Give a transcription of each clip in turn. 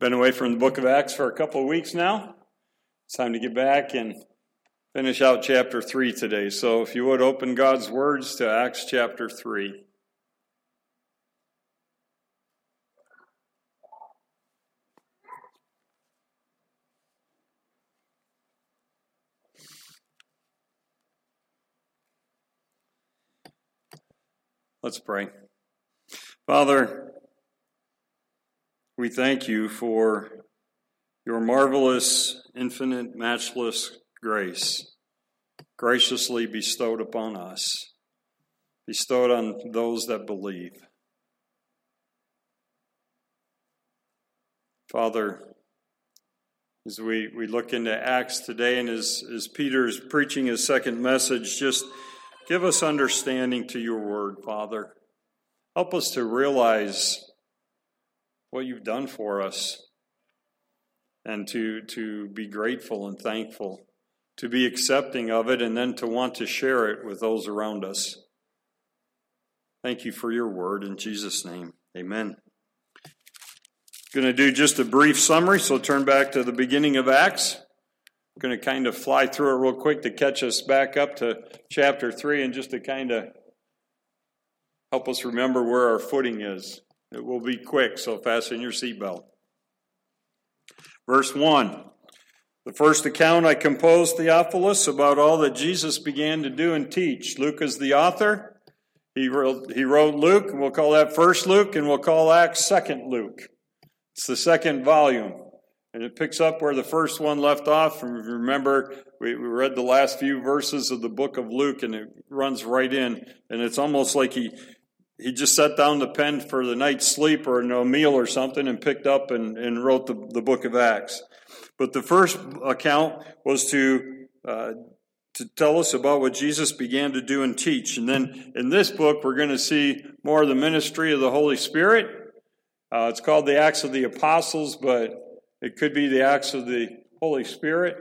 Been away from the book of Acts for a couple of weeks now. It's time to get back and finish out chapter 3 today. So if you would open God's words to Acts chapter 3. Let's pray. Father, we thank you for your marvelous, infinite, matchless grace, graciously bestowed upon us, bestowed on those that believe. Father, as we, we look into Acts today and as, as Peter is preaching his second message, just give us understanding to your word, Father. Help us to realize what you've done for us and to, to be grateful and thankful, to be accepting of it, and then to want to share it with those around us. Thank you for your word in Jesus' name. Amen. Going to do just a brief summary, so turn back to the beginning of Acts. Going to kind of fly through it real quick to catch us back up to chapter 3 and just to kind of help us remember where our footing is. It will be quick, so fasten your seatbelt. Verse 1 The first account I composed, Theophilus, about all that Jesus began to do and teach. Luke is the author. He wrote, he wrote Luke, and we'll call that First Luke, and we'll call Acts Second Luke. It's the second volume. And it picks up where the first one left off. And remember, we, we read the last few verses of the book of Luke, and it runs right in. And it's almost like he he just sat down the pen for the night's sleep or no meal or something and picked up and, and wrote the, the book of Acts. But the first account was to uh, to tell us about what Jesus began to do and teach. And then in this book, we're going to see more of the ministry of the Holy Spirit. Uh, it's called the Acts of the Apostles, but it could be the Acts of the Holy Spirit.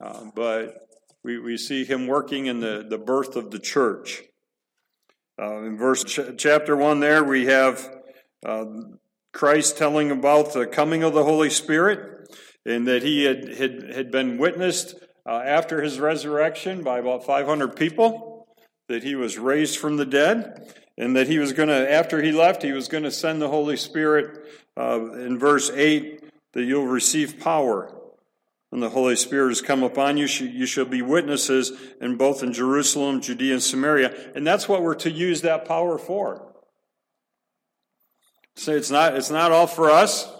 Uh, but we, we see him working in the, the birth of the church. Uh, in verse ch- chapter 1 there, we have uh, Christ telling about the coming of the Holy Spirit and that he had, had, had been witnessed uh, after his resurrection by about 500 people, that he was raised from the dead, and that he was going to, after he left, he was going to send the Holy Spirit uh, in verse 8 that you'll receive power when the Holy Spirit has come upon you, you shall be witnesses in both in Jerusalem, Judea, and Samaria. And that's what we're to use that power for. Say so it's not, it's not all for us.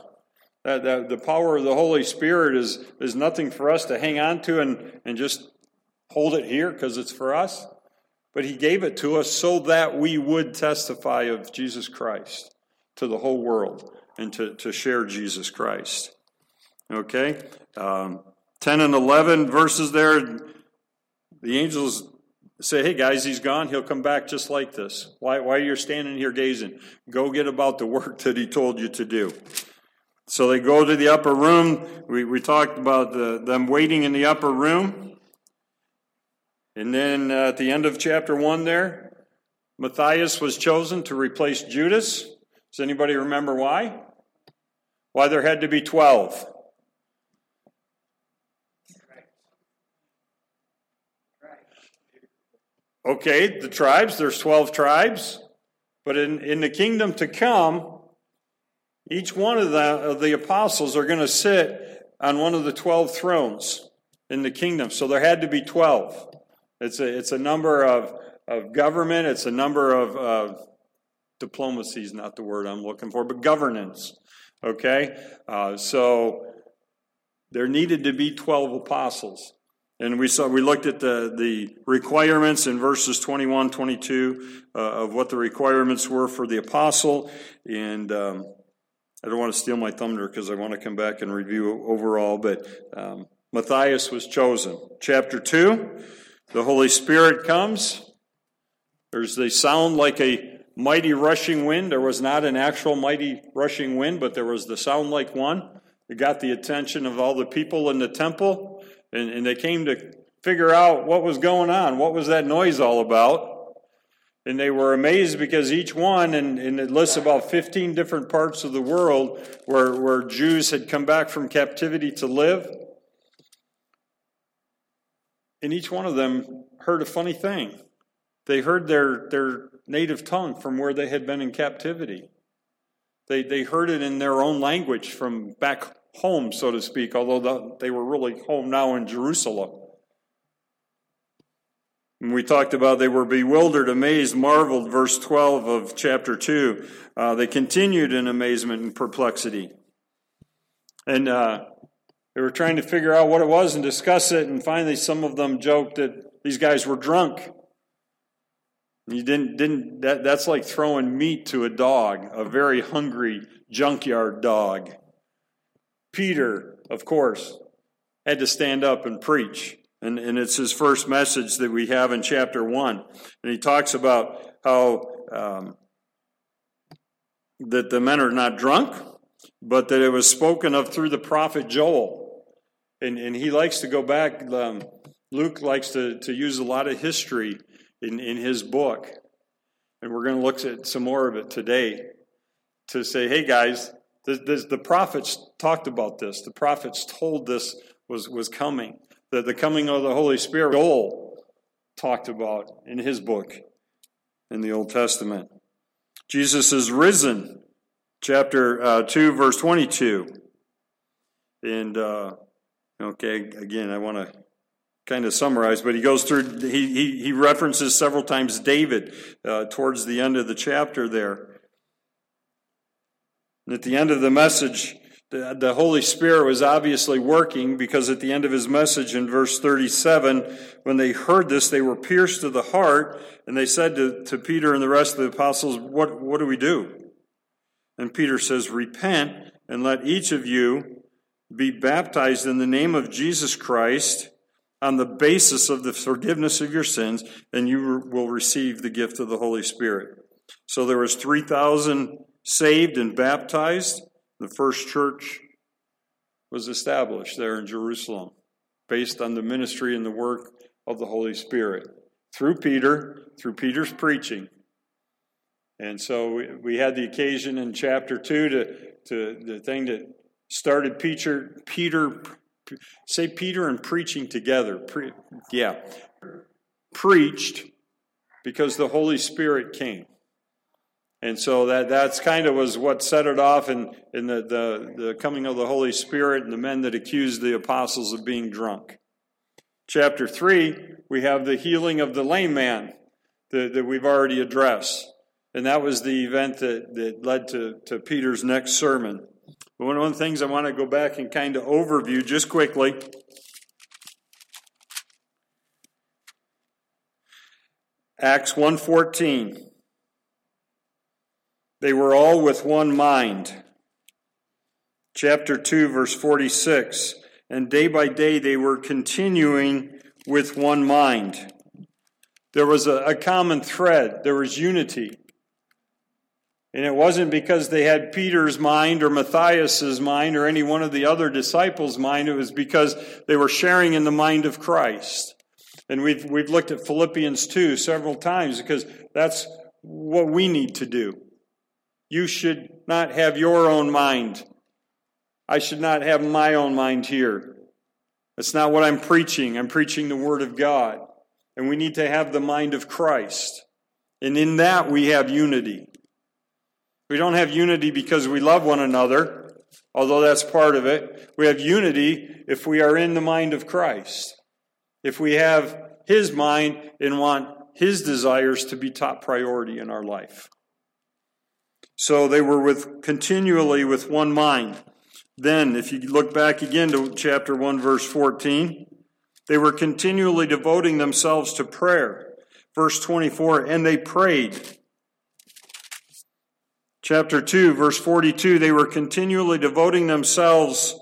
That, that the power of the Holy Spirit is, is nothing for us to hang on to and, and just hold it here because it's for us. But He gave it to us so that we would testify of Jesus Christ to the whole world and to, to share Jesus Christ. Okay? Um, 10 and 11 verses there, the angels say, hey guys, he's gone. He'll come back just like this. Why, why are you standing here gazing? Go get about the work that he told you to do. So they go to the upper room. We, we talked about the, them waiting in the upper room. And then uh, at the end of chapter 1 there, Matthias was chosen to replace Judas. Does anybody remember why? Why there had to be 12. Okay, the tribes, there's 12 tribes, but in, in the kingdom to come, each one of the, of the apostles are going to sit on one of the 12 thrones in the kingdom. So there had to be 12. It's a, it's a number of, of government, it's a number of, of diplomacy is not the word I'm looking for, but governance. Okay? Uh, so there needed to be 12 apostles. And we saw we looked at the, the requirements in verses 21, 22 uh, of what the requirements were for the apostle. And um, I don't want to steal my thunder because I want to come back and review overall. But um, Matthias was chosen. Chapter 2, the Holy Spirit comes. There's the sound like a mighty rushing wind. There was not an actual mighty rushing wind, but there was the sound like one. It got the attention of all the people in the temple. And, and they came to figure out what was going on. What was that noise all about? And they were amazed because each one, and, and it lists about 15 different parts of the world where, where Jews had come back from captivity to live. And each one of them heard a funny thing. They heard their, their native tongue from where they had been in captivity. They, they heard it in their own language from back home, so to speak, although the, they were really home now in Jerusalem. And we talked about they were bewildered, amazed, marveled, verse 12 of chapter 2. Uh, they continued in amazement and perplexity. And uh, they were trying to figure out what it was and discuss it, and finally some of them joked that these guys were drunk. You didn't, didn't that, that's like throwing meat to a dog, a very hungry junkyard dog. Peter, of course, had to stand up and preach. And, and it's his first message that we have in chapter 1. And he talks about how um, that the men are not drunk, but that it was spoken of through the prophet Joel. And, and he likes to go back, um, Luke likes to, to use a lot of history in, in his book. And we're going to look at some more of it today to say, hey guys, this, this, the prophets talked about this. The prophets told this was, was coming. That the coming of the Holy Spirit, Joel talked about in his book in the Old Testament. Jesus is risen, chapter uh, 2, verse 22. And, uh, okay, again, I want to kind of summarize, but he goes through, he, he, he references several times David uh, towards the end of the chapter there. And at the end of the message, the, the Holy Spirit was obviously working because at the end of his message in verse 37, when they heard this, they were pierced to the heart, and they said to, to Peter and the rest of the apostles, what, what do we do? And Peter says, Repent and let each of you be baptized in the name of Jesus Christ on the basis of the forgiveness of your sins, and you will receive the gift of the Holy Spirit. So there was 3,000 saved and baptized. The first church was established there in Jerusalem based on the ministry and the work of the Holy Spirit through Peter, through Peter's preaching. And so we had the occasion in chapter 2 to, to the thing that started Peter, Peter Say Peter and preaching together. Pre- yeah. Preached because the Holy Spirit came. And so that that's kind of was what set it off in, in the, the, the coming of the Holy Spirit and the men that accused the apostles of being drunk. Chapter 3, we have the healing of the lame man that, that we've already addressed. And that was the event that, that led to, to Peter's next sermon. One of the things I want to go back and kind of overview just quickly. Acts 1:14 They were all with one mind. Chapter 2 verse 46 and day by day they were continuing with one mind. There was a, a common thread, there was unity. And it wasn't because they had Peter's mind or Matthias's mind or any one of the other disciples' mind. It was because they were sharing in the mind of Christ. And we've, we've looked at Philippians 2 several times because that's what we need to do. You should not have your own mind. I should not have my own mind here. That's not what I'm preaching. I'm preaching the Word of God. And we need to have the mind of Christ. And in that we have unity. We don't have unity because we love one another, although that's part of it. We have unity if we are in the mind of Christ. If we have His mind and want His desires to be top priority in our life. So they were with continually with one mind. Then, if you look back again to chapter 1, verse 14, they were continually devoting themselves to prayer. Verse 24, and they prayed chapter 2, verse 42, they were continually devoting themselves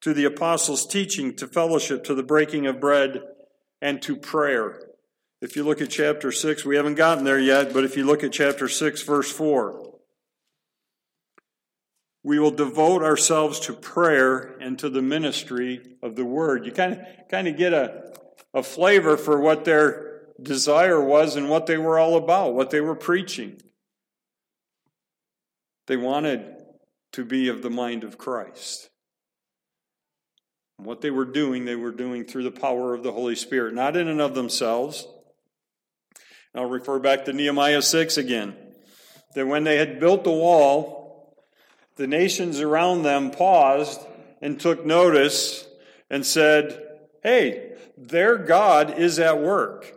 to the apostles' teaching, to fellowship, to the breaking of bread, and to prayer. If you look at chapter 6, we haven't gotten there yet, but if you look at chapter 6, verse 4, we will devote ourselves to prayer and to the ministry of the word. You kind of kind of get a, a flavor for what they're desire was and what they were all about, what they were preaching. They wanted to be of the mind of Christ. And what they were doing, they were doing through the power of the Holy Spirit, not in and of themselves. I'll refer back to Nehemiah 6 again. That when they had built the wall, the nations around them paused and took notice and said, Hey, their God is at work.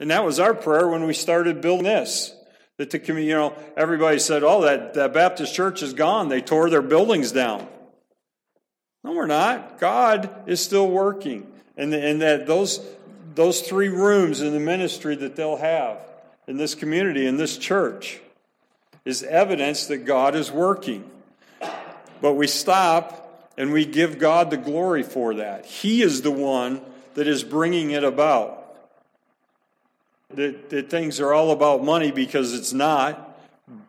And that was our prayer when we started building this. That the community, you know, everybody said, oh, that, that Baptist church is gone. They tore their buildings down. No, we're not. God is still working. And, and that those, those three rooms in the ministry that they'll have in this community, in this church, is evidence that God is working. But we stop and we give God the glory for that. He is the one that is bringing it about. That, that things are all about money because it's not,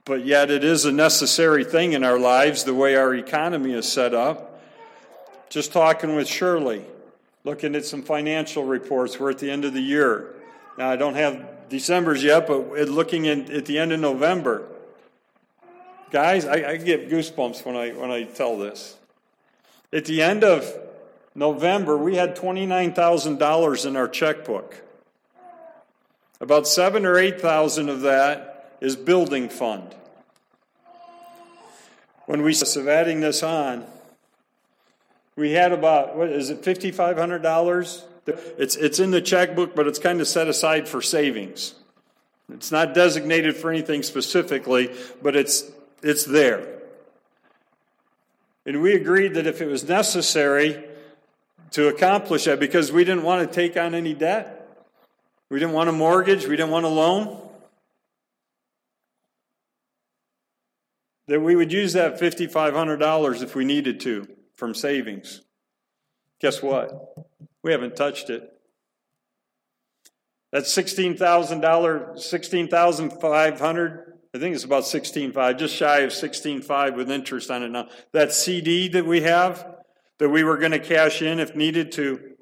but yet it is a necessary thing in our lives, the way our economy is set up. Just talking with Shirley, looking at some financial reports. We're at the end of the year. Now, I don't have December's yet, but looking in, at the end of November. Guys, I, I get goosebumps when I, when I tell this. At the end of November, we had $29,000 in our checkbook. About seven or 8,000 of that is building fund. When we of adding this on, we had about, what is it, $5,500? It's, it's in the checkbook, but it's kind of set aside for savings. It's not designated for anything specifically, but it's, it's there. And we agreed that if it was necessary, to accomplish that because we didn't want to take on any debt. We didn't want a mortgage. We didn't want a loan. That we would use that $5,500 if we needed to from savings. Guess what? We haven't touched it. That's $16,000, 16,500, I think it's about 16.5, just shy of 16.5 with interest on it now. That CD that we have, that we were going to cash in if needed to.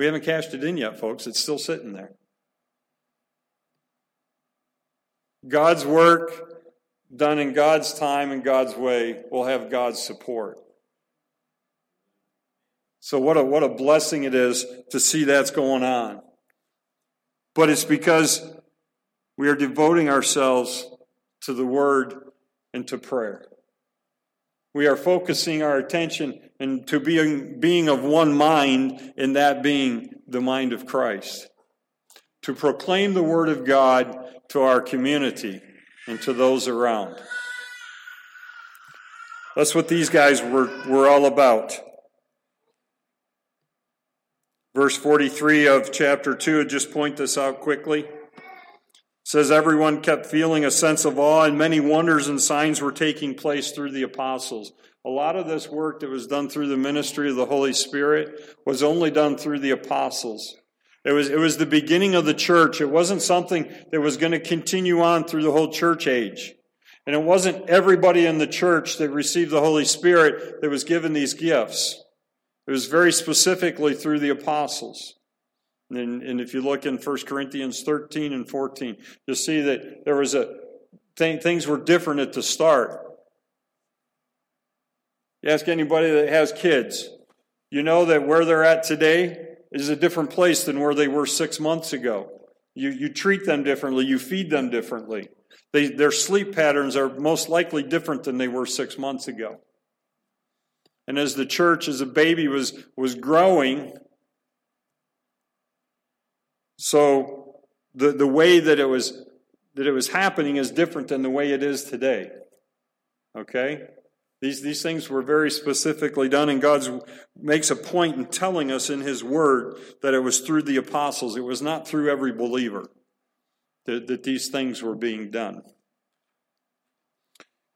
We haven't cashed it in yet, folks. It's still sitting there. God's work done in God's time and God's way will have God's support. So what a what a blessing it is to see that's going on. But it's because we are devoting ourselves to the word and to prayer. We are focusing our attention and to being, being of one mind, in that being the mind of Christ. To proclaim the Word of God to our community and to those around. That's what these guys were, were all about. Verse 43 of chapter 2, just point this out quickly says everyone kept feeling a sense of awe and many wonders and signs were taking place through the apostles. A lot of this work that was done through the ministry of the Holy Spirit was only done through the apostles. It was, it was the beginning of the church. It wasn't something that was going to continue on through the whole church age. And it wasn't everybody in the church that received the Holy Spirit that was given these gifts. It was very specifically through the apostles. And, and if you look in 1 Corinthians 13 and 14, you'll see that there was a thing, things were different at the start. You ask anybody that has kids, you know that where they're at today is a different place than where they were six months ago. You, you treat them differently, you feed them differently. They, their sleep patterns are most likely different than they were six months ago. And as the church, as a baby was, was growing, so the, the way that it was that it was happening is different than the way it is today. Okay? These, these things were very specifically done, and God makes a point in telling us in His Word that it was through the apostles. It was not through every believer that, that these things were being done.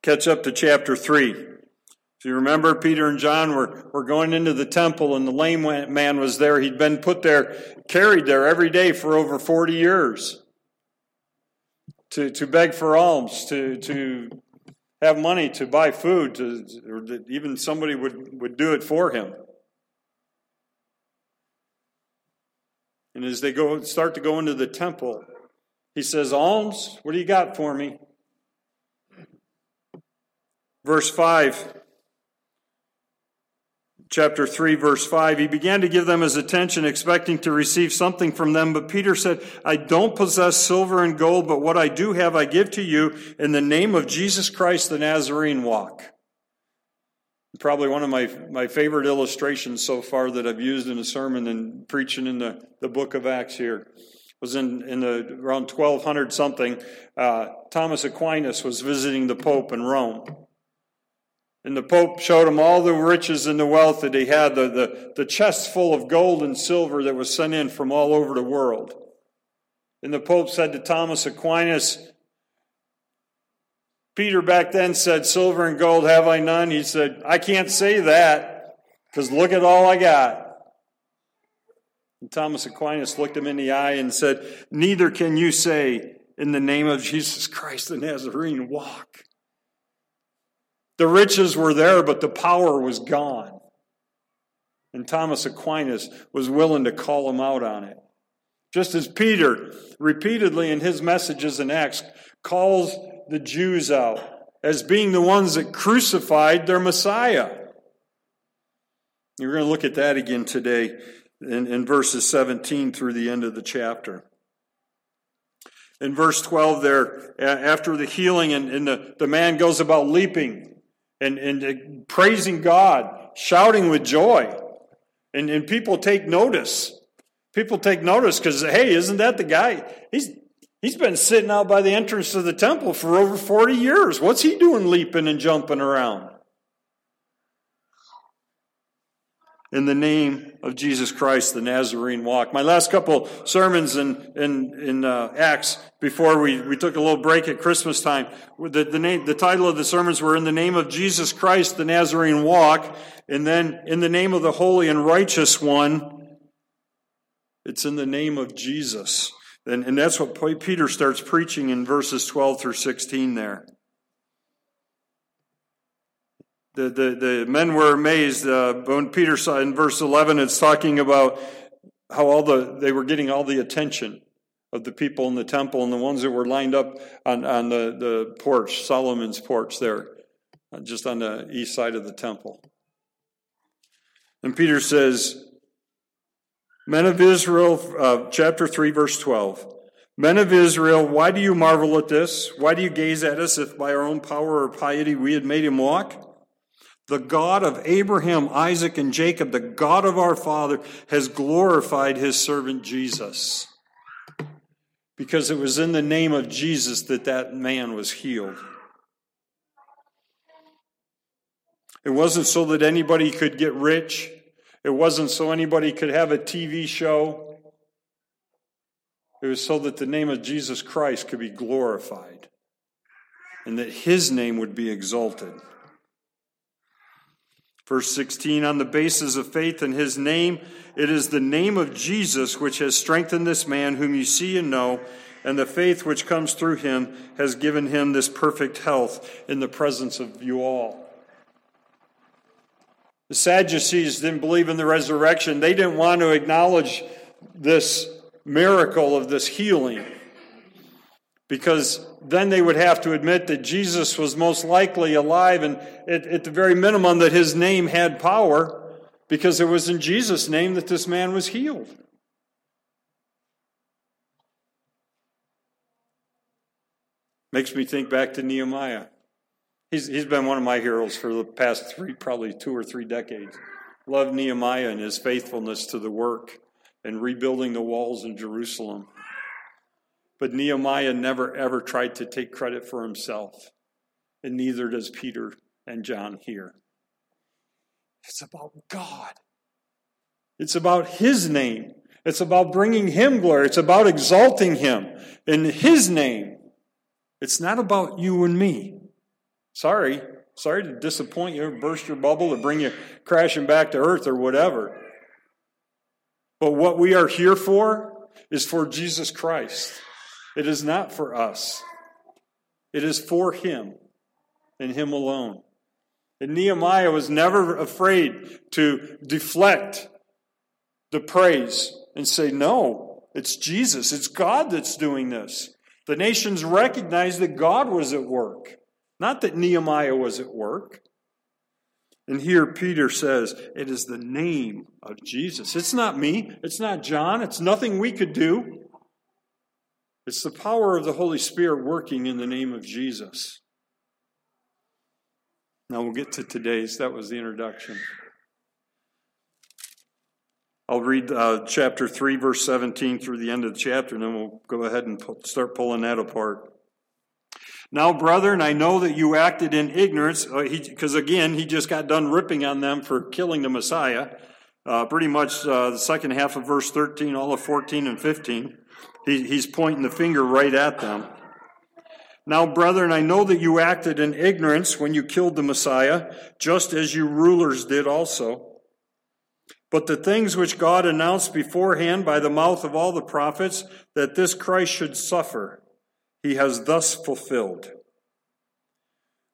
Catch up to chapter 3. If you remember, Peter and John were, were going into the temple and the lame man was there. He'd been put there, carried there every day for over 40 years to, to beg for alms, to, to have money to buy food, to, or that even somebody would, would do it for him. And as they go start to go into the temple, he says, Alms, what do you got for me? Verse 5 chapter 3, verse 5, he began to give them his attention, expecting to receive something from them. But Peter said, I don't possess silver and gold, but what I do have I give to you in the name of Jesus Christ the Nazarene walk. Probably one of my, my favorite illustrations so far that I've used in a sermon and preaching in the, the book of Acts here was in, in the, around 1200 something. Uh, Thomas Aquinas was visiting the Pope in Rome. And the Pope showed him all the riches and the wealth that he had, the, the, the chests full of gold and silver that was sent in from all over the world. And the Pope said to Thomas Aquinas, Peter back then said, Silver and gold have I none. He said, I can't say that because look at all I got. And Thomas Aquinas looked him in the eye and said, Neither can you say, in the name of Jesus Christ the Nazarene, walk. The riches were there, but the power was gone. And Thomas Aquinas was willing to call him out on it. Just as Peter repeatedly in his messages in Acts calls the Jews out as being the ones that crucified their Messiah. You're going to look at that again today in, in verses 17 through the end of the chapter. In verse 12, there, after the healing, and, and the, the man goes about leaping and, and uh, praising God, shouting with joy. And, and people take notice. People take notice because, hey, isn't that the guy? He's, he's been sitting out by the entrance to the temple for over 40 years. What's he doing leaping and jumping around? in the name of Jesus Christ, the Nazarene walk. My last couple sermons in, in, in uh, Acts, before we, we took a little break at Christmas time, the, the, name, the title of the sermons were In the Name of Jesus Christ, the Nazarene walk, and then In the Name of the Holy and Righteous One, it's in the name of Jesus. And, and that's what Peter starts preaching in verses 12 through 16 there. The, the, the men were amazed uh, when Peter saw in verse 11, it's talking about how all the, they were getting all the attention of the people in the temple and the ones that were lined up on, on the, the porch, Solomon's porch there, uh, just on the east side of the temple. And Peter says, Men of Israel, uh, chapter 3, verse 12. Men of Israel, why do you marvel at this? Why do you gaze at us if by our own power or piety we had made him walk? The God of Abraham, Isaac, and Jacob, the God of our father, has glorified his servant Jesus. Because it was in the name of Jesus that that man was healed. It wasn't so that anybody could get rich. It wasn't so anybody could have a TV show. It was so that the name of Jesus Christ could be glorified and that his name would be exalted. Verse 16, on the basis of faith in his name, it is the name of Jesus which has strengthened this man whom you see and know, and the faith which comes through him has given him this perfect health in the presence of you all. The Sadducees didn't believe in the resurrection. They didn't want to acknowledge this miracle of this healing because then they would have to admit that Jesus was most likely alive and at, at, the very minimum that his name had power because it was in Jesus' name that this man was healed. Makes me think back to Nehemiah. He's, he's been one of my heroes for the past three, probably two or three decades. Love Nehemiah and his faithfulness to the work and rebuilding the walls in Jerusalem. But Nehemiah never ever tried to take credit for himself, and neither does Peter and John here. It's about God. It's about His name. It's about bringing Him glory. It's about exalting Him in His name. It's not about you and me. Sorry. Sorry to disappoint you, burst your bubble, or bring you crashing back to earth or whatever. But what we are here for is for Jesus Christ. It is not for us, it is for Him and Him alone. And Nehemiah was never afraid to deflect the praise and say, no, it's Jesus, it's God that's doing this. The nations recognized that God was at work, not that Nehemiah was at work. And here Peter says, it is the name of Jesus. It's not me, it's not John, it's nothing we could do. It's the power of the Holy Spirit working in the name of Jesus. Now we'll get to today's. That was the introduction. I'll read uh, chapter 3, verse 17 through the end of the chapter, and then we'll go ahead and start pulling that apart. Now, brethren, I know that you acted in ignorance, because uh, again, he just got done ripping on them for killing the Messiah. Uh, pretty much uh, the second half of verse 13, all of 14 and 15. He, he's pointing the finger right at them. Now, brethren, I know that you acted in ignorance when you killed the Messiah, just as you rulers did also. But the things which God announced beforehand by the mouth of all the prophets, that this Christ should suffer, he has thus fulfilled.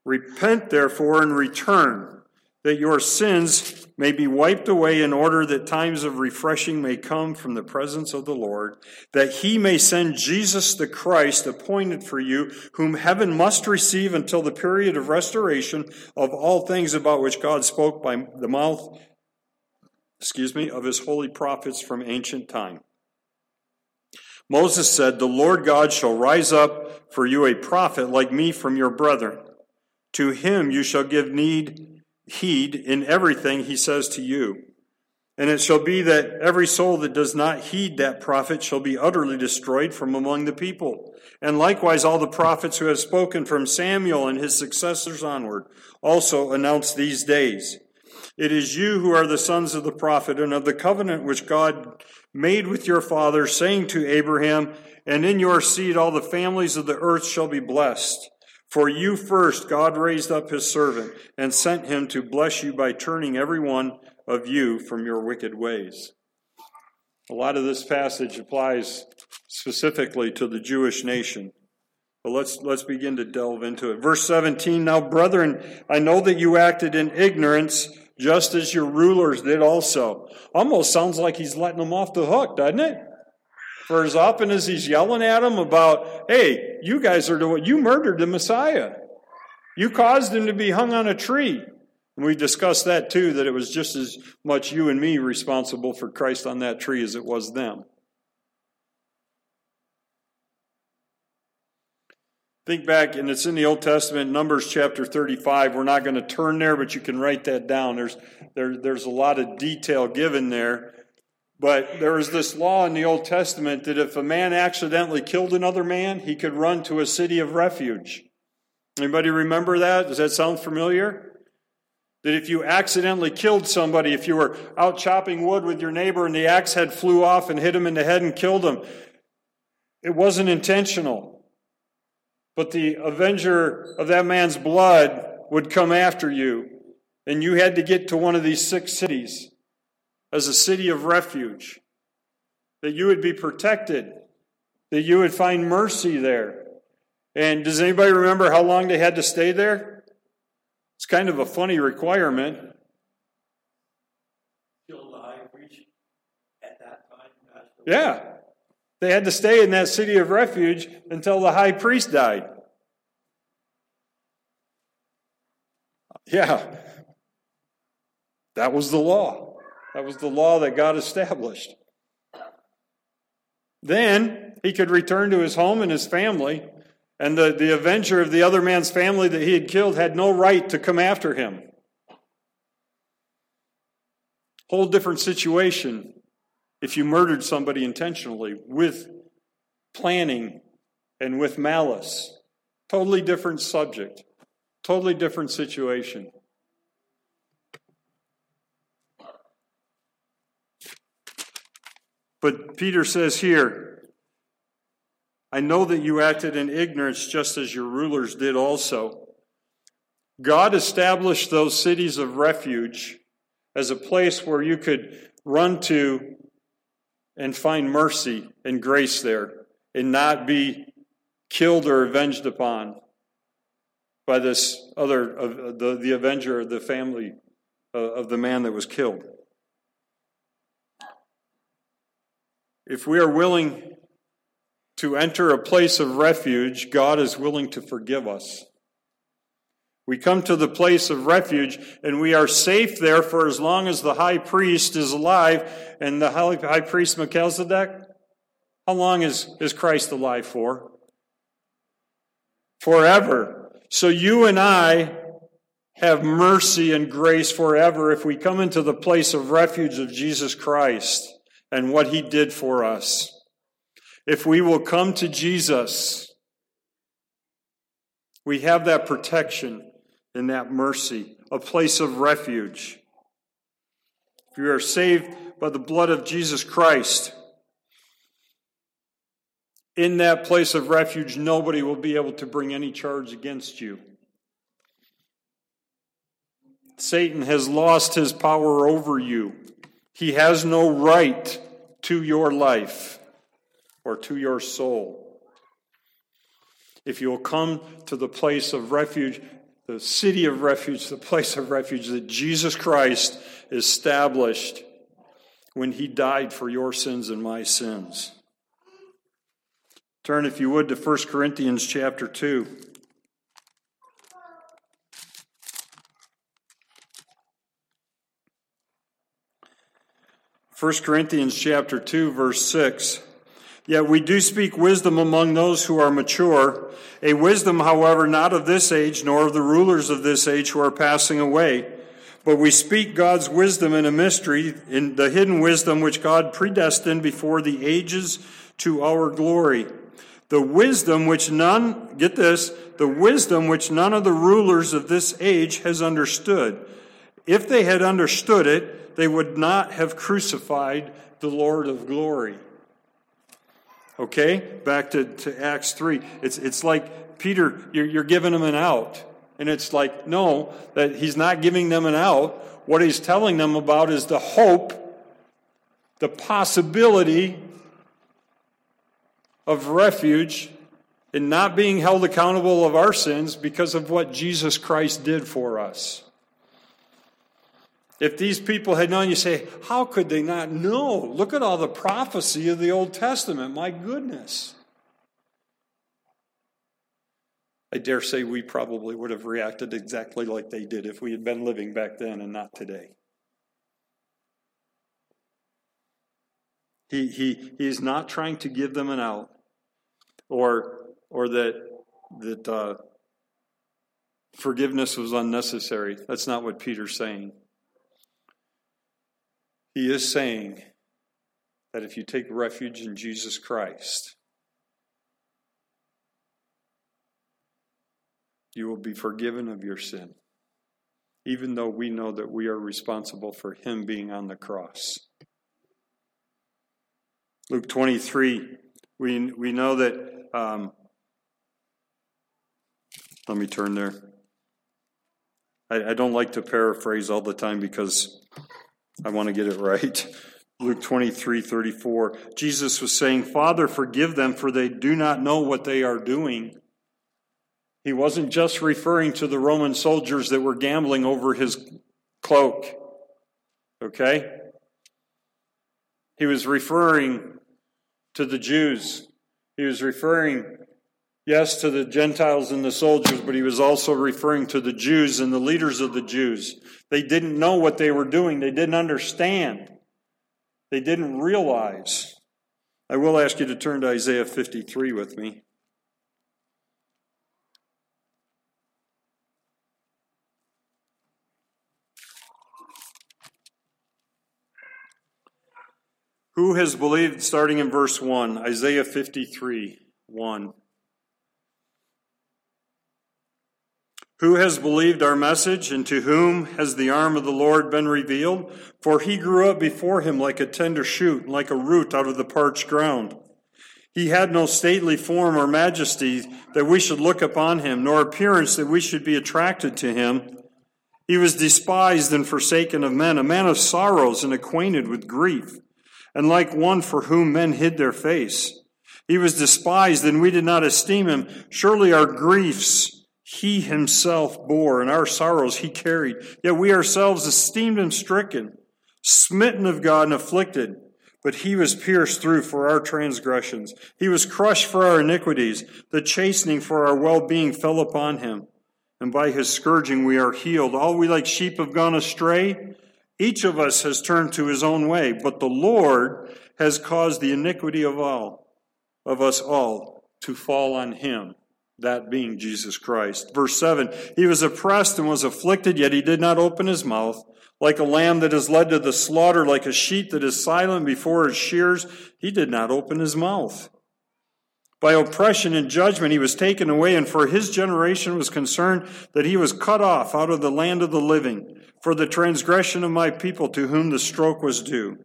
Repent, therefore, and return that your sins may be wiped away in order that times of refreshing may come from the presence of the Lord, that he may send Jesus the Christ appointed for you, whom heaven must receive until the period of restoration of all things about which God spoke by the mouth, excuse me, of his holy prophets from ancient time. Moses said, The Lord God shall rise up for you a prophet like me from your brethren. To him you shall give need heed in everything he says to you. And it shall be that every soul that does not heed that prophet shall be utterly destroyed from among the people. And likewise, all the prophets who have spoken from Samuel and his successors onward also announce these days. It is you who are the sons of the prophet and of the covenant which God made with your father, saying to Abraham, And in your seed all the families of the earth shall be blessed. For you first, God raised up his servant and sent him to bless you by turning every one of you from your wicked ways. A lot of this passage applies specifically to the Jewish nation. But let's, let's begin to delve into it. Verse 17 Now, brethren, I know that you acted in ignorance, just as your rulers did also. Almost sounds like he's letting them off the hook, doesn't it? For as often as he's yelling at them about, hey, you guys are doing, you murdered the Messiah. You caused him to be hung on a tree. And we discussed that too, that it was just as much you and me responsible for Christ on that tree as it was them. Think back, and it's in the Old Testament, Numbers chapter 35. We're not going to turn there, but you can write that down. There's, there, there's a lot of detail given there. But there was this law in the Old Testament that if a man accidentally killed another man, he could run to a city of refuge. Anybody remember that? Does that sound familiar? That if you accidentally killed somebody, if you were out chopping wood with your neighbor and the axe head flew off and hit him in the head and killed him, it wasn't intentional. But the avenger of that man's blood would come after you, and you had to get to one of these six cities as a city of refuge, that you would be protected, that you would find mercy there. And does anybody remember how long they had to stay there? It's kind of a funny requirement. Yeah. They had to stay in that city of refuge until the high priest died. Yeah. That was the law. That was the law that God established. Then he could return to his home and his family, and the, the avenger of the other man's family that he had killed had no right to come after him. Whole different situation if you murdered somebody intentionally with planning and with malice. Totally different subject, totally different situation. But Peter says here, I know that you acted in ignorance just as your rulers did also. God established those cities of refuge as a place where you could run to and find mercy and grace there and not be killed or avenged upon by this other, uh, the, the avenger of the family uh, of the man that was killed. If we are willing to enter a place of refuge, God is willing to forgive us. We come to the place of refuge and we are safe there for as long as the high priest is alive. And the high priest Melchizedek, how long is, is Christ alive for? Forever. So you and I have mercy and grace forever if we come into the place of refuge of Jesus Christ and what he did for us. If we will come to Jesus, we have that protection and that mercy, a place of refuge. If you are saved by the blood of Jesus Christ, in that place of refuge, nobody will be able to bring any charge against you. Satan has lost his power over you. He has no right to your life or to your soul. If you'll come to the place of refuge, the city of refuge, the place of refuge that Jesus Christ established when he died for your sins and my sins. Turn, if you would, to 1 Corinthians chapter 2. 1 Corinthians chapter 2 verse 6. Yet we do speak wisdom among those who are mature, a wisdom, however, not of this age, nor of the rulers of this age who are passing away. But we speak God's wisdom in a mystery, in the hidden wisdom which God predestined before the ages to our glory. The wisdom which none, get this, the wisdom which none of the rulers of this age has understood. If they had understood it, they would not have crucified the Lord of glory. Okay, back to, to Acts 3. It's, it's like, Peter, you're, you're giving them an out. And it's like, no, that he's not giving them an out. What he's telling them about is the hope, the possibility of refuge in not being held accountable of our sins because of what Jesus Christ did for us. If these people had known, you say, how could they not know? Look at all the prophecy of the Old Testament. My goodness. I dare say we probably would have reacted exactly like they did if we had been living back then and not today. He, he, he is not trying to give them an out or, or that, that uh, forgiveness was unnecessary. That's not what Peter's saying. He is saying that if you take refuge in Jesus Christ, you will be forgiven of your sin, even though we know that we are responsible for Him being on the cross. Luke 23, we, we know that. Um, let me turn there. I, I don't like to paraphrase all the time because I want to get it right. Luke 23 34. Jesus was saying, Father, forgive them, for they do not know what they are doing. He wasn't just referring to the Roman soldiers that were gambling over his cloak. Okay? He was referring to the Jews. He was referring Yes, to the Gentiles and the soldiers, but he was also referring to the Jews and the leaders of the Jews. They didn't know what they were doing, they didn't understand, they didn't realize. I will ask you to turn to Isaiah 53 with me. Who has believed, starting in verse 1, Isaiah 53 1. Who has believed our message, and to whom has the arm of the Lord been revealed? For he grew up before him like a tender shoot, like a root out of the parched ground. He had no stately form or majesty that we should look upon him, nor appearance that we should be attracted to him. He was despised and forsaken of men, a man of sorrows and acquainted with grief, and like one for whom men hid their face. He was despised, and we did not esteem him. Surely our griefs he himself bore, and our sorrows he carried. Yet we ourselves esteemed him stricken, smitten of God, and afflicted. but he was pierced through for our transgressions. He was crushed for our iniquities. The chastening for our well being fell upon him. And by his scourging we are healed. All we like sheep have gone astray. Each of us has turned to his own way, but the Lord has caused the iniquity of all, of us all, to fall on him that being Jesus Christ. Verse 7 He was oppressed and was afflicted, yet he did not open his mouth. Like a lamb that is led to the slaughter, like a sheep that is silent before its shears, he did not open his mouth. By oppression and judgment he was taken away, and for his generation was concerned that he was cut off out of the land of the living, for the transgression of my people to whom the stroke was due.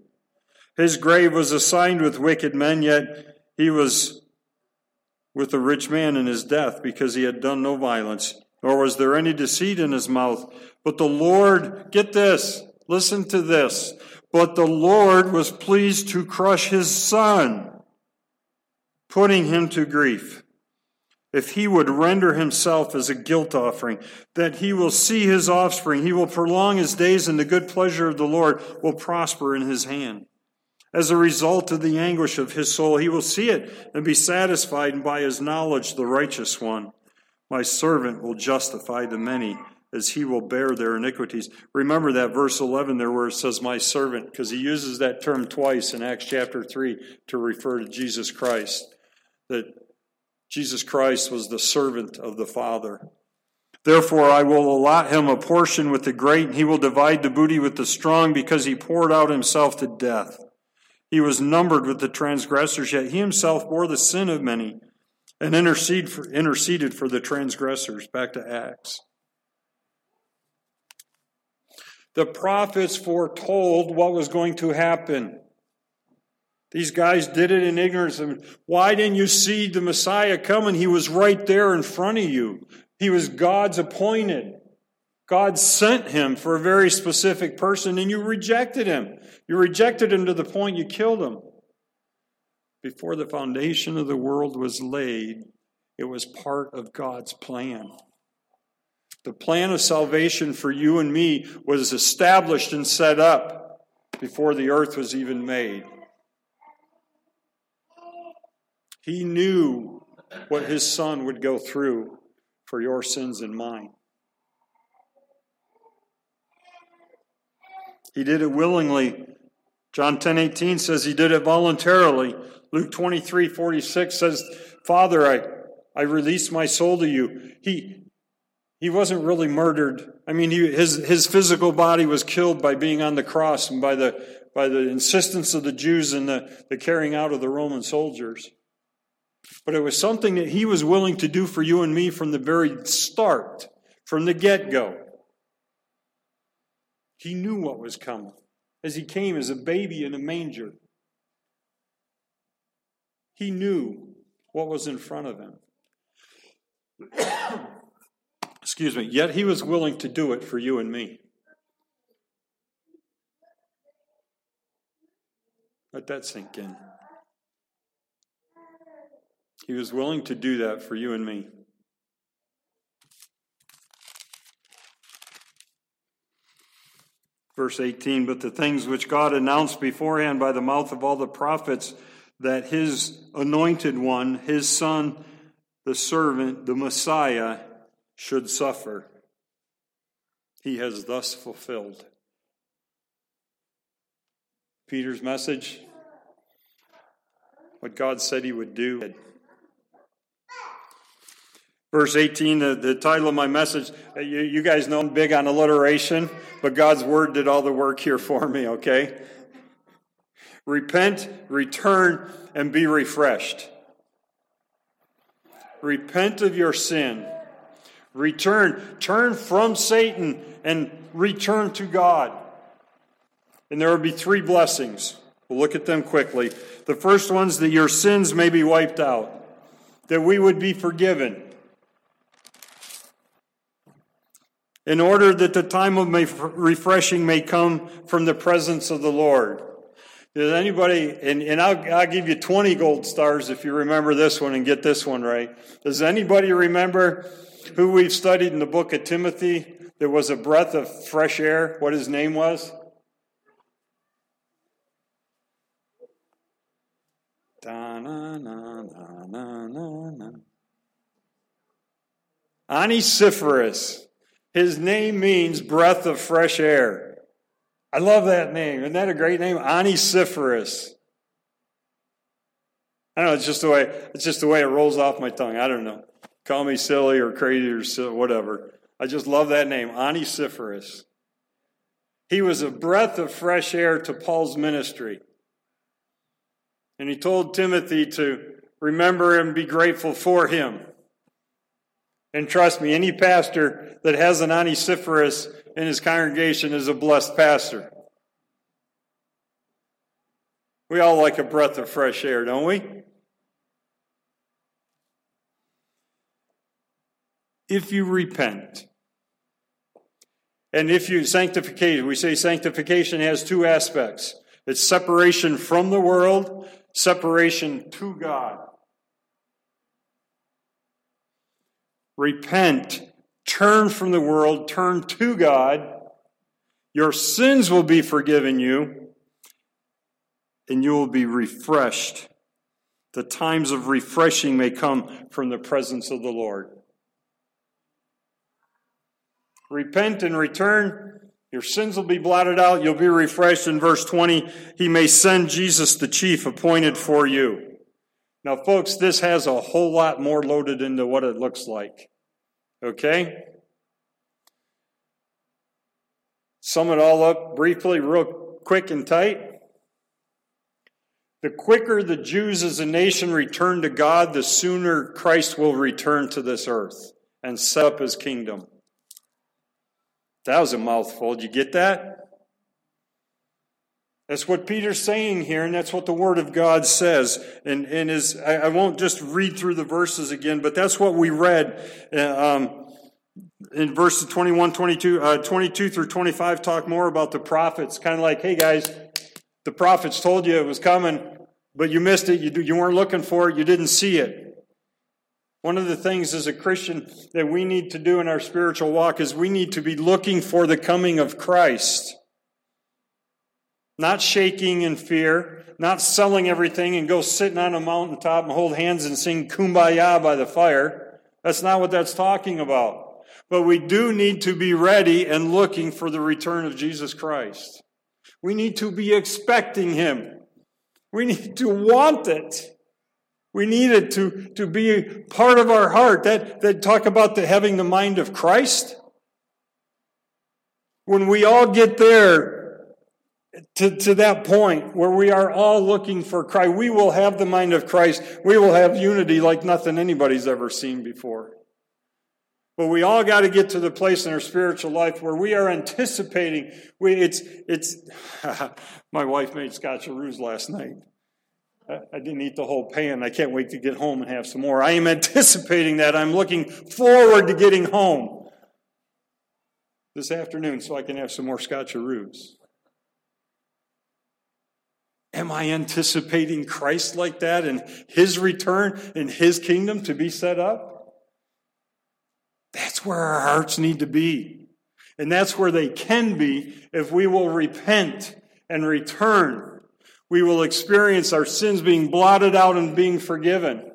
His grave was assigned with wicked men, yet he was with the rich man in his death, because he had done no violence, nor was there any deceit in his mouth. But the Lord, get this, listen to this. But the Lord was pleased to crush his son, putting him to grief. If he would render himself as a guilt offering, that he will see his offspring, he will prolong his days, and the good pleasure of the Lord will prosper in his hand. As a result of the anguish of his soul, he will see it and be satisfied, and by his knowledge, the righteous one. My servant will justify the many as he will bear their iniquities. Remember that verse 11 there where it says, My servant, because he uses that term twice in Acts chapter 3 to refer to Jesus Christ. That Jesus Christ was the servant of the Father. Therefore, I will allot him a portion with the great, and he will divide the booty with the strong, because he poured out himself to death. He was numbered with the transgressors, yet he himself bore the sin of many and for, interceded for the transgressors. Back to Acts. The prophets foretold what was going to happen. These guys did it in ignorance. Why didn't you see the Messiah coming? He was right there in front of you. He was God's appointed. God sent him for a very specific person, and you rejected him. You rejected him to the point you killed him. Before the foundation of the world was laid, it was part of God's plan. The plan of salvation for you and me was established and set up before the earth was even made. He knew what his son would go through for your sins and mine. He did it willingly. John 10 18 says he did it voluntarily. Luke 23 46 says, Father, I, I release my soul to you. He, he wasn't really murdered. I mean, he, his, his physical body was killed by being on the cross and by the, by the insistence of the Jews and the, the carrying out of the Roman soldiers. But it was something that he was willing to do for you and me from the very start, from the get go. He knew what was coming as he came as a baby in a manger. He knew what was in front of him. Excuse me. Yet he was willing to do it for you and me. Let that sink in. He was willing to do that for you and me. Verse 18, but the things which God announced beforehand by the mouth of all the prophets that his anointed one, his son, the servant, the Messiah, should suffer, he has thus fulfilled. Peter's message, what God said he would do. Verse 18, the, the title of my message, uh, you, you guys know I'm big on alliteration, but God's word did all the work here for me, okay? Repent, return, and be refreshed. Repent of your sin. Return, turn from Satan and return to God. And there will be three blessings. We'll look at them quickly. The first one's that your sins may be wiped out, that we would be forgiven. In order that the time of refreshing may come from the presence of the Lord. Does anybody, and, and I'll, I'll give you 20 gold stars if you remember this one and get this one right. Does anybody remember who we've studied in the book of Timothy? There was a breath of fresh air, what his name was? Da, na, na, na, na, na. Onesiphorus. His name means breath of fresh air. I love that name. Isn't that a great name? Onesiphorus. I don't know. It's just the way. It's just the way it rolls off my tongue. I don't know. Call me silly or crazy or whatever. I just love that name, Onesiphorus. He was a breath of fresh air to Paul's ministry. And he told Timothy to remember and be grateful for him. And trust me, any pastor that has an Onesiphorus in his congregation is a blessed pastor. We all like a breath of fresh air, don't we? If you repent, and if you sanctification, we say sanctification has two aspects. It's separation from the world, separation to God. Repent, turn from the world, turn to God. Your sins will be forgiven you, and you will be refreshed. The times of refreshing may come from the presence of the Lord. Repent and return. Your sins will be blotted out. You'll be refreshed. In verse 20, he may send Jesus, the chief, appointed for you. Now, folks, this has a whole lot more loaded into what it looks like. Okay? Sum it all up briefly, real quick and tight. The quicker the Jews as a nation return to God, the sooner Christ will return to this earth and set up his kingdom. That was a mouthful. Did you get that? That's what Peter's saying here, and that's what the Word of God says. And, and is, I, I won't just read through the verses again, but that's what we read uh, um, in verses 21, 22, uh, 22 through 25 talk more about the prophets. Kind of like, hey guys, the prophets told you it was coming, but you missed it. You, you weren't looking for it. You didn't see it. One of the things as a Christian that we need to do in our spiritual walk is we need to be looking for the coming of Christ. Not shaking in fear, not selling everything and go sitting on a mountaintop and hold hands and sing kumbaya by the fire. That's not what that's talking about. But we do need to be ready and looking for the return of Jesus Christ. We need to be expecting Him. We need to want it. We need it to, to be part of our heart. That, that talk about the having the mind of Christ. When we all get there to, to that point where we are all looking for Christ, we will have the mind of Christ. We will have unity like nothing anybody's ever seen before. But we all got to get to the place in our spiritual life where we are anticipating. We, it's, it's, my wife made scotch scotcheroos last night. I didn't eat the whole pan. I can't wait to get home and have some more. I am anticipating that. I'm looking forward to getting home this afternoon so I can have some more scotch scotcheroos. Am I anticipating Christ like that and his return and his kingdom to be set up? That's where our hearts need to be. And that's where they can be if we will repent and return we will experience our sins being blotted out and being forgiven.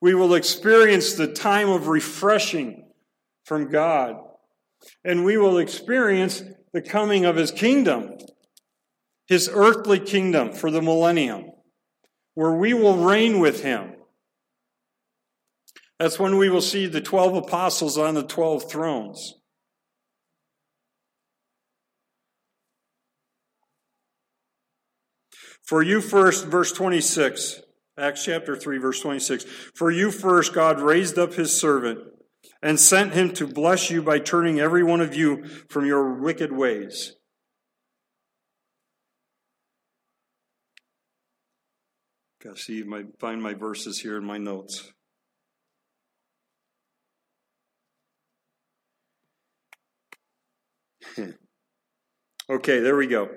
We will experience the time of refreshing from God. And we will experience the coming of His kingdom, His earthly kingdom for the millennium, where we will reign with Him. That's when we will see the 12 apostles on the 12 thrones. For you first, verse 26, Acts chapter 3, verse 26. For you first, God raised up his servant and sent him to bless you by turning every one of you from your wicked ways. Gotta see, my, find my verses here in my notes. okay, there we go.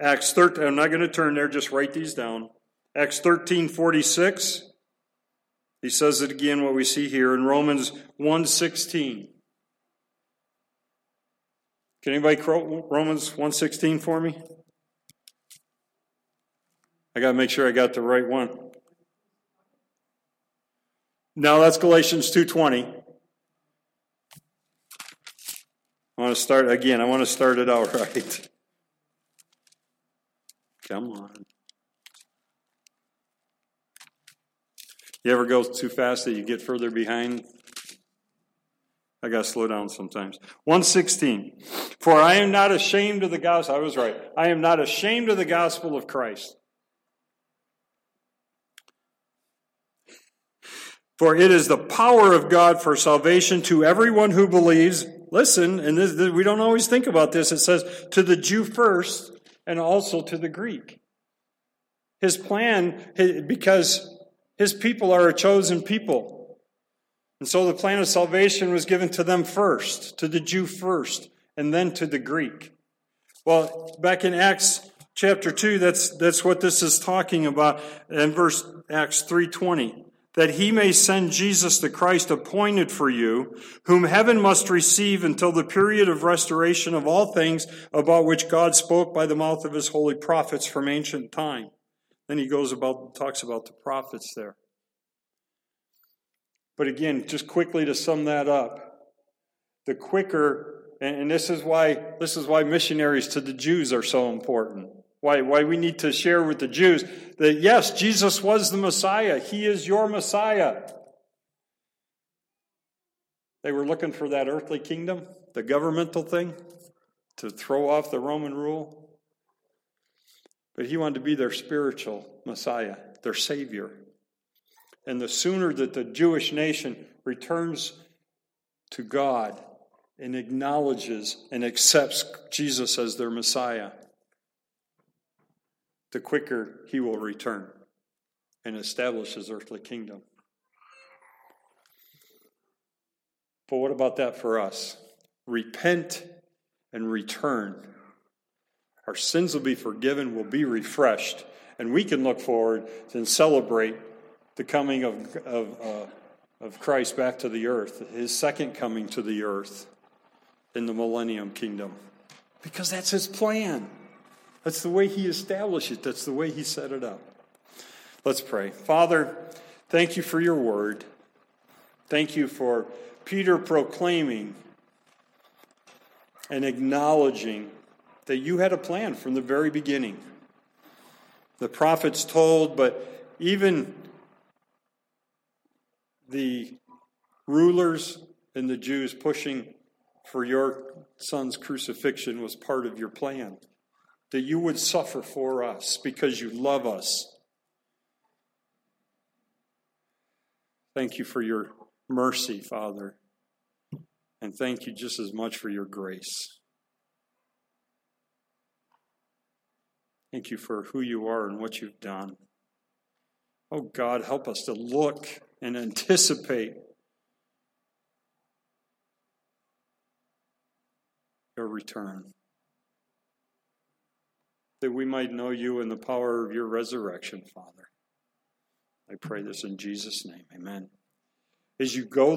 Acts 13, I'm not going to turn there, just write these down. Acts 13, 46. He says it again, what we see here in Romans 1, 16. Can anybody quote Romans 1.16 for me? I got to make sure I got the right one. Now that's Galatians 2:20. I want to start again. I want to start it out right. Come on. You ever go too fast that you get further behind? I got to slow down sometimes. 116. For I am not ashamed of the gospel. I was right. I am not ashamed of the gospel of Christ. For it is the power of God for salvation to everyone who believes. Listen, and this, we don't always think about this. It says to the Jew first and also to the Greek. His plan, because his people are a chosen people. And so the plan of salvation was given to them first, to the Jew first, and then to the Greek. Well, back in Acts chapter 2, that's, that's what this is talking about in verse Acts 3.20. That he may send Jesus the Christ appointed for you, whom heaven must receive until the period of restoration of all things about which God spoke by the mouth of his holy prophets from ancient time. Then he goes about, talks about the prophets there. But again, just quickly to sum that up, the quicker, and this is why this is why missionaries to the Jews are so important. Why, why we need to share with the Jews that yes, Jesus was the Messiah. He is your Messiah. They were looking for that earthly kingdom, the governmental thing, to throw off the Roman rule. But he wanted to be their spiritual Messiah, their Savior. And the sooner that the Jewish nation returns to God and acknowledges and accepts Jesus as their Messiah, the quicker he will return and establish his earthly kingdom. But what about that for us? Repent and return our sins will be forgiven, we'll be refreshed, and we can look forward and celebrate the coming of, of, uh, of Christ back to the earth, his second coming to the earth in the millennium kingdom. Because that's his plan. That's the way he established it, that's the way he set it up. Let's pray. Father, thank you for your word. Thank you for Peter proclaiming and acknowledging that you had a plan from the very beginning. The prophets told, but even the rulers and the Jews pushing for your son's crucifixion was part of your plan. That you would suffer for us because you love us. Thank you for your mercy, Father. And thank you just as much for your grace. Thank you for who you are and what you've done. Oh God, help us to look and anticipate your return. That we might know you in the power of your resurrection, Father. I pray this in Jesus' name. Amen. As you go,